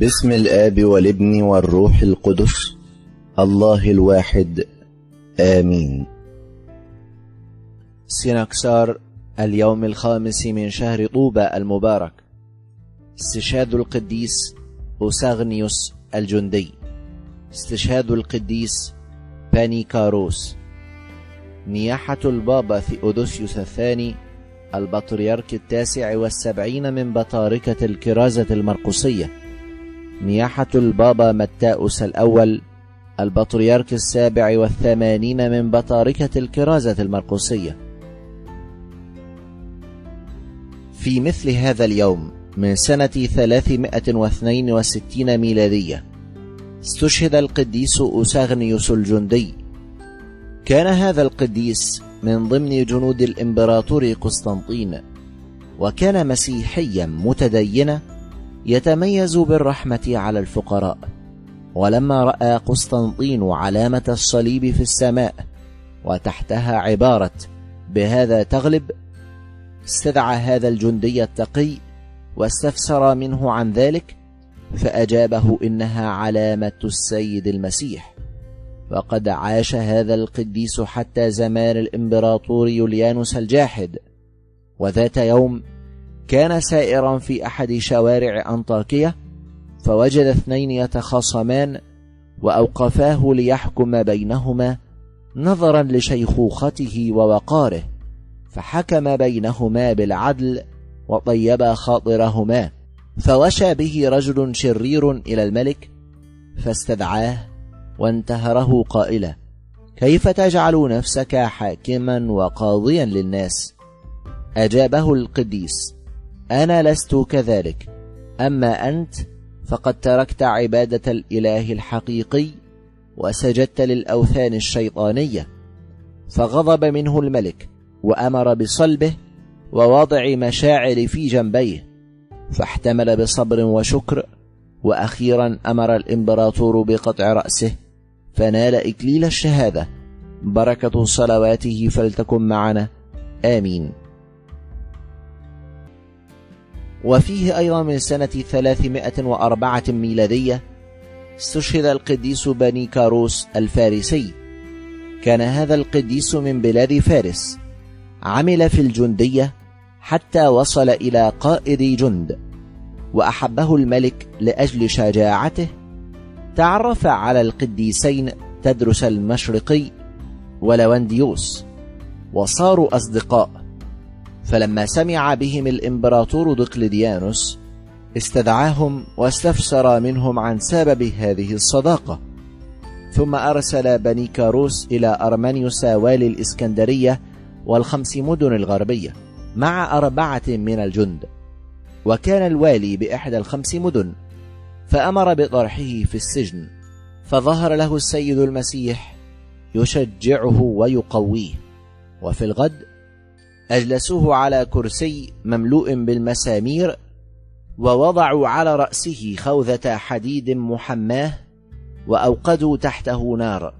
بسم الآب والابن والروح القدس الله الواحد آمين. سيناكسار اليوم الخامس من شهر طوبى المبارك. استشهاد القديس أوساغنيوس الجندي. استشهاد القديس بانيكاروس. نياحة البابا ثيودوسيوس الثاني البطريرك التاسع والسبعين من بطاركة الكرازة المرقسية. نياحة البابا متاؤس الأول البطريرك السابع والثمانين من بطاركة الكرازة المرقسية. في مثل هذا اليوم من سنة 362 ميلادية استشهد القديس أوساغنيوس الجندي. كان هذا القديس من ضمن جنود الإمبراطور قسطنطين وكان مسيحيا متدينا يتميز بالرحمة على الفقراء. ولما رأى قسطنطين علامة الصليب في السماء وتحتها عبارة بهذا تغلب استدعى هذا الجندي التقي واستفسر منه عن ذلك فأجابه إنها علامة السيد المسيح. وقد عاش هذا القديس حتى زمان الإمبراطور يوليانوس الجاحد وذات يوم كان سائرا في أحد شوارع أنطاكية فوجد اثنين يتخاصمان وأوقفاه ليحكم بينهما نظرا لشيخوخته ووقاره فحكم بينهما بالعدل وطيب خاطرهما. فوشى به رجل شرير إلى الملك فاستدعاه وانتهره قائلا كيف تجعل نفسك حاكما وقاضيا للناس؟ أجابه القديس أنا لست كذلك. أما أنت فقد تركت عبادة الإله الحقيقي وسجدت للأوثان الشيطانية فغضب منه الملك وأمر بصلبه ووضع مشاعر في جنبيه فاحتمل بصبر وشكر وأخيرا أمر الإمبراطور بقطع رأسه فنال إكليل الشهادة. بركة صلواته فلتكن معنا. آمين. وفيه أيضا من سنة 304 ميلادية استشهد القديس بني كاروس الفارسي. كان هذا القديس من بلاد فارس. عمل في الجندية حتى وصل إلى قائد جند وأحبه الملك لأجل شجاعته. تعرف على القديسين تدرس المشرقي ولونديوس وصاروا أصدقاء. فلما سمع بهم الإمبراطور دقلديانوس استدعاهم واستفسر منهم عن سبب هذه الصداقة. ثم أرسل بني كاروس إلى أرمانيوس والي الإسكندرية والخمس مدن الغربية مع أربعة من الجند. وكان الوالي بإحدى الخمس مدن فأمر بطرحه في السجن فظهر له السيد المسيح يشجعه ويقويه. وفي الغد أجلسوه على كرسي مملوء بالمسامير ووضعوا على رأسه خوذة حديد محماه وأوقدوا تحته نار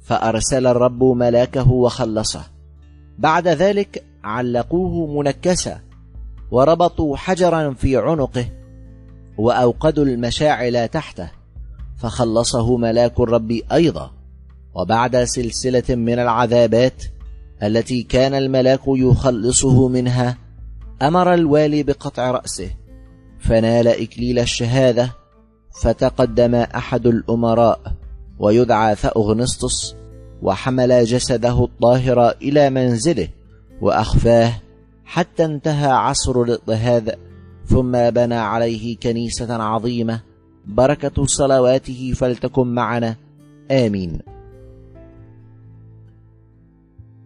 فأرسل الرب ملاكه وخلصه. بعد ذلك علقوه منكسا وربطوا حجرا في عنقه وأوقدوا المشاعل تحته فخلصه ملاك الرب أيضا. وبعد سلسلة من العذابات التي كان الملاك يخلصه منها أمر الوالي بقطع رأسه فنال إكليل الشهادة فتقدم أحد الأمراء ويدعى ثأغنسطس وحمل جسده الطاهر إلى منزله وأخفاه حتى انتهى عصر الاضطهاد ثم بنى عليه كنيسة عظيمة بركة صلواته فلتكن معنا. آمين.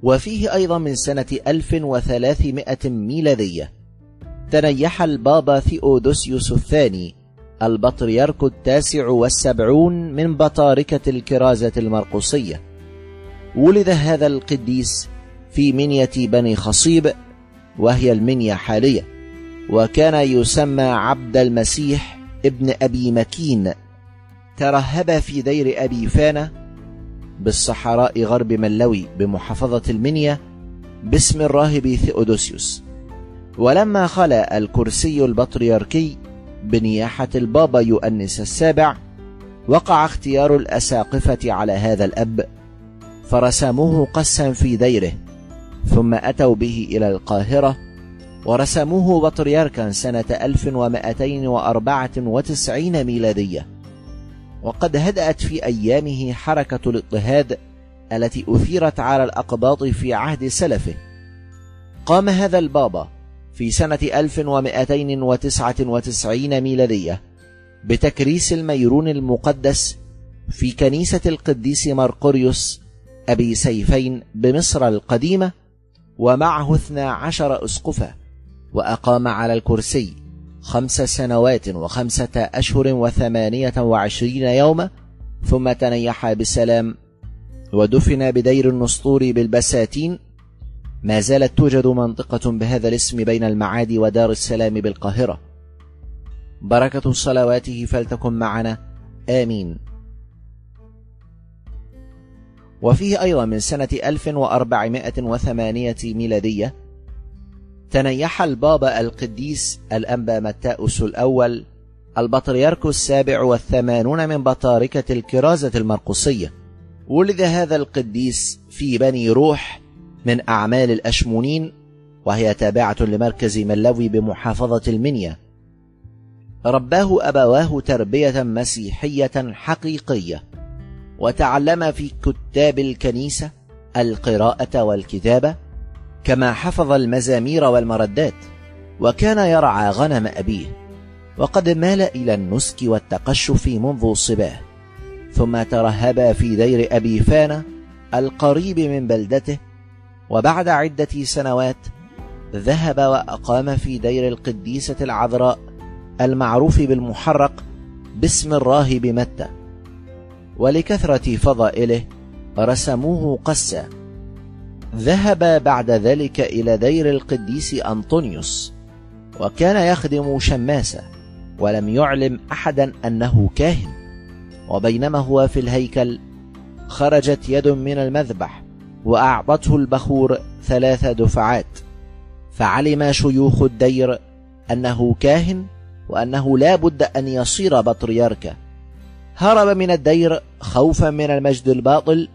وفيه أيضا من سنة 1300 ميلادية. تنيح البابا ثيودوسيوس الثاني البطريرك التاسع والسبعون من بطاركة الكرازة المرقسية ولد هذا القديس في منية بني خصيب وهي المنيا حاليا وكان يسمى عبد المسيح ابن أبي مكين. ترهب في دير أبي فانا بالصحراء غرب ملوي بمحافظة المنيا باسم الراهب ثيودوسيوس. ولما خلا الكرسي البطريركي بنياحة البابا يؤنس السابع وقع اختيار الأساقفة على هذا الأب فرسموه قسا في ديره ثم أتوا به إلى القاهرة ورسموه بطريركا سنة 1294 ميلادية. وقد هدأت في أيامه حركة الاضطهاد التي أثيرت على الأقباط في عهد سلفه. قام هذا البابا في سنة 1299 ميلادية بتكريس الميرون المقدس في كنيسة القديس مرقريوس أبي سيفين بمصر القديمة ومعه اثنا عشر أسقفا وأقام على الكرسي خمس سنوات وخمسة أشهر وثمانية وعشرين يوما ثم تنيح بسلام ودفن بدير النسطور بالبساتين. ما زالت توجد منطقة بهذا الاسم بين المعادي ودار السلام بالقاهرة. بركة صلواته فلتكن معنا. آمين. وفيه أيضا من سنة 1408 ميلادية تنيح البابا القديس الأنبا متاؤس الأول البطريرك السابع والثمانون من بطاركة الكرازة المرقصية ولد هذا القديس في بني روح من أعمال الأشمونين وهي تابعة لمركز ملوي بمحافظة المنيا. رباه أبواه تربية مسيحية حقيقية وتعلم في كتاب الكنيسة القراءة والكتابة كما حفظ المزامير والمردات وكان يرعى غنم أبيه وقد مال إلى النسك والتقشف منذ صباه ثم ترهب في دير أبي فانا القريب من بلدته وبعد عدة سنوات ذهب وأقام في دير القديسة العذراء المعروف بالمحرق باسم الراهب متى ولكثرة فضائله رسموه قسا. ذهب بعد ذلك إلى دير القديس أنطونيوس وكان يخدم شماسة ولم يعلم أحدا أنه كاهن وبينما هو في الهيكل خرجت يد من المذبح وأعطته البخور ثلاث دفعات فعلم شيوخ الدير أنه كاهن وأنه لا بد أن يصير بطريركا هرب من الدير خوفا من المجد الباطل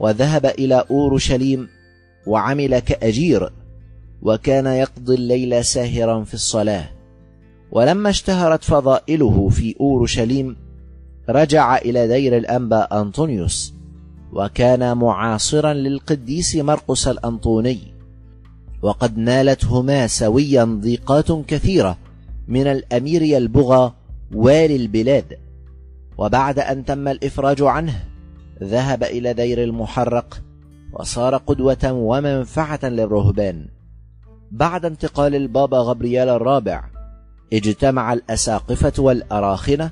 وذهب إلى أورشليم وعمل كأجير وكان يقضي الليل ساهرا في الصلاة. ولما اشتهرت فضائله في أورشليم رجع إلى دير الأنبا أنطونيوس وكان معاصرا للقديس مرقس الأنطوني. وقد نالتهما سويا ضيقات كثيرة من الأمير يلبغى والي البلاد. وبعد أن تم الإفراج عنه ذهب إلى دير المحرق وصار قدوة ومنفعة للرهبان. بعد انتقال البابا غبريال الرابع اجتمع الأساقفة والأراخنة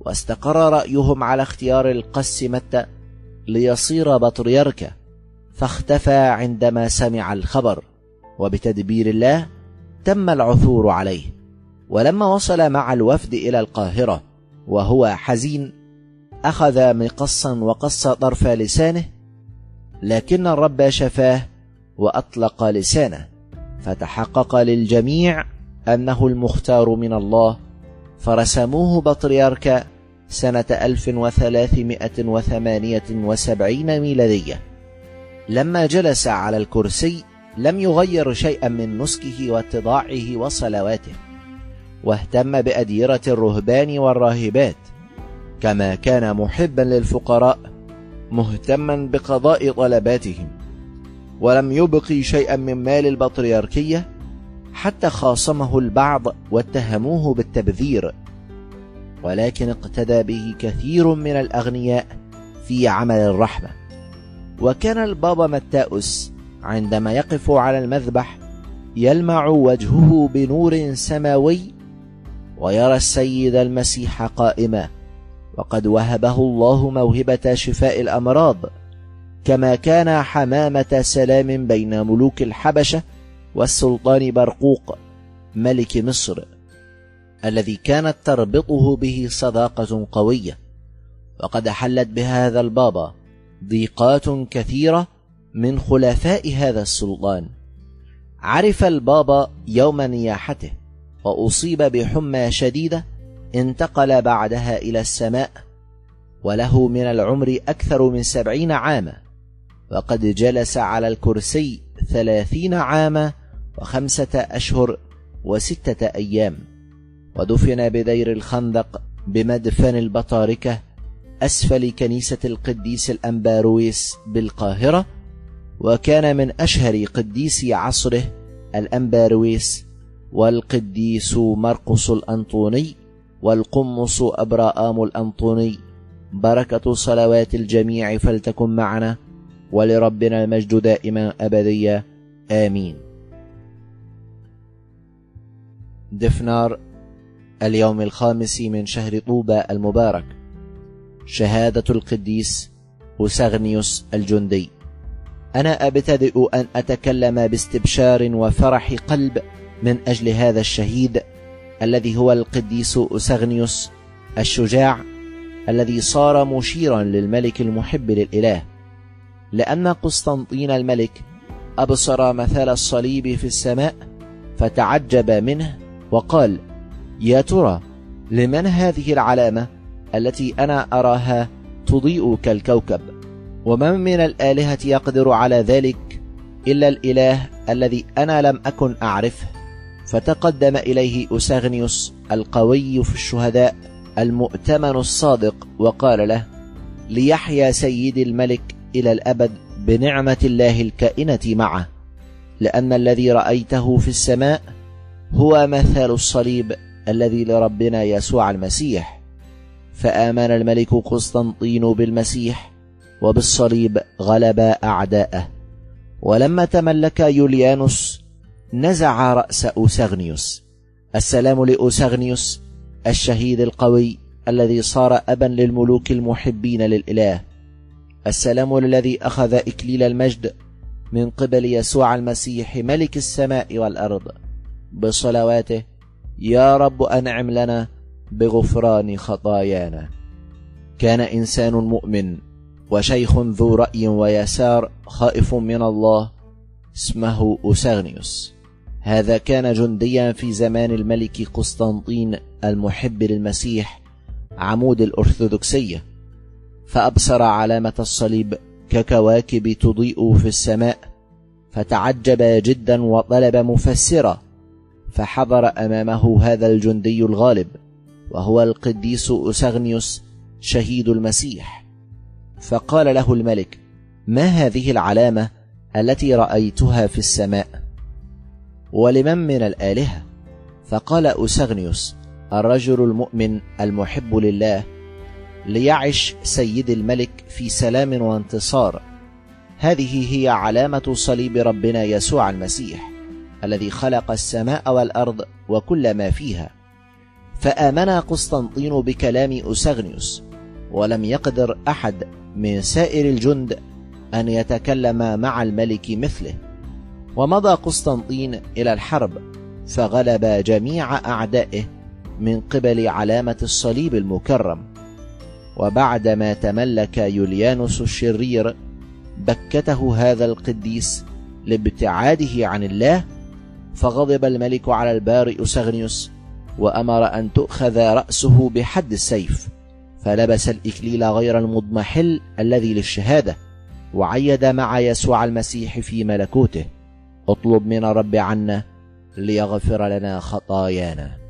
واستقر رأيهم على اختيار القس متى ليصير بطريركا فاختفى عندما سمع الخبر. وبتدبير الله تم العثور عليه. ولما وصل مع الوفد إلى القاهرة وهو حزين أخذ مقصا وقص طرف لسانه لكن الرب شفاه وأطلق لسانه فتحقق للجميع أنه المختار من الله فرسموه بطريركا سنة 1378 ميلادية. لما جلس على الكرسي لم يغير شيئا من نسكه واتضاعه وصلواته واهتم بأديرة الرهبان والراهبات كما كان محبا للفقراء مهتما بقضاء طلباتهم ولم يبقي شيئا من مال البطريركية حتى خاصمه البعض واتهموه بالتبذير ولكن اقتدى به كثير من الأغنياء في عمل الرحمة. وكان البابا متاؤس عندما يقف على المذبح يلمع وجهه بنور سماوي ويرى السيد المسيح قائما وقد وهبه الله موهبة شفاء الأمراض كما كان حمامة سلام بين ملوك الحبشة والسلطان برقوق ملك مصر الذي كانت تربطه به صداقة قوية. وقد حلت بهذا البابا ضيقات كثيرة من خلفاء هذا السلطان. عرف البابا يوم نياحته وأصيب بحمى شديدة انتقل بعدها إلى السماء وله من العمر أكثر من سبعين عاما وقد جلس على الكرسي ثلاثين عاما وخمسة أشهر وستة أيام ودفن بدير الخندق بمدفن البطاركة أسفل كنيسة القديس الأنبارويس بالقاهرة وكان من أشهر قديسي عصره الأنبارويس والقديس مرقس الأنطوني والقمص أبراام الأنطوني. بركة صلوات الجميع فلتكن معنا. ولربنا المجد دائما أبديا. آمين. دفنار اليوم الخامس من شهر طوبى المبارك. شهادة القديس أوسغنيوس الجندي. أنا أبتدئ أن أتكلم باستبشار وفرح قلب من أجل هذا الشهيد. الذي هو القديس أوسغنيوس الشجاع الذي صار مشيرا للملك المحب للإله. لأن قسطنطين الملك أبصر مثال الصليب في السماء فتعجب منه وقال يا ترى لمن هذه العلامة التي أنا أراها تضيء كالكوكب؟ ومن من الآلهة يقدر على ذلك إلا الإله الذي أنا لم أكن أعرفه؟ فتقدم إليه أساغنيوس القوي في الشهداء المؤتمن الصادق وقال له ليحيا سيدي الملك إلى الأبد بنعمة الله الكائنة معه لأن الذي رأيته في السماء هو مثال الصليب الذي لربنا يسوع المسيح. فآمن الملك قسطنطين بالمسيح وبالصليب غلب أعداءه. ولما تملك يوليانوس نزع رأس أوسغنيوس السلام لأوسغنيوس الشهيد القوي الذي صار أبا للملوك المحبين للإله. السلام للذي أخذ إكليل المجد من قبل يسوع المسيح ملك السماء والأرض. بصلواته يا رب أنعم لنا بغفران خطايانا. كان إنسان مؤمن وشيخ ذو رأي ويسار خائف من الله اسمه أوساغنيوس. هذا كان جنديا في زمان الملك قسطنطين المحب للمسيح عمود الأرثوذكسية. فأبصر علامة الصليب ككواكب تضيء في السماء فتعجب جدا وطلب مفسرا فحضر أمامه هذا الجندي الغالب وهو القديس أسغنيوس شهيد المسيح. فقال له الملك ما هذه العلامة التي رأيتها في السماء؟ ولمن من الآلهة؟ فقال أسغنيوس الرجل المؤمن المحب لله ليعش سيد الملك في سلام وانتصار. هذه هي علامة صليب ربنا يسوع المسيح الذي خلق السماء والأرض وكل ما فيها. فآمن قسطنطين بكلام أسغنيوس ولم يقدر أحد من سائر الجند أن يتكلم مع الملك مثله. ومضى قسطنطين إلى الحرب فغلب جميع أعدائه من قبل علامة الصليب المكرم. وبعدما تملك يوليانوس الشرير بكته هذا القديس لابتعاده عن الله فغضب الملك على البارئ سغنيوس وأمر أن تؤخذ رأسه بحد السيف فلبس الإكليل غير المضمحل الذي للشهادة وعيد مع يسوع المسيح في ملكوته. اطلب من الرب عنا ليغفر لنا خطايانا.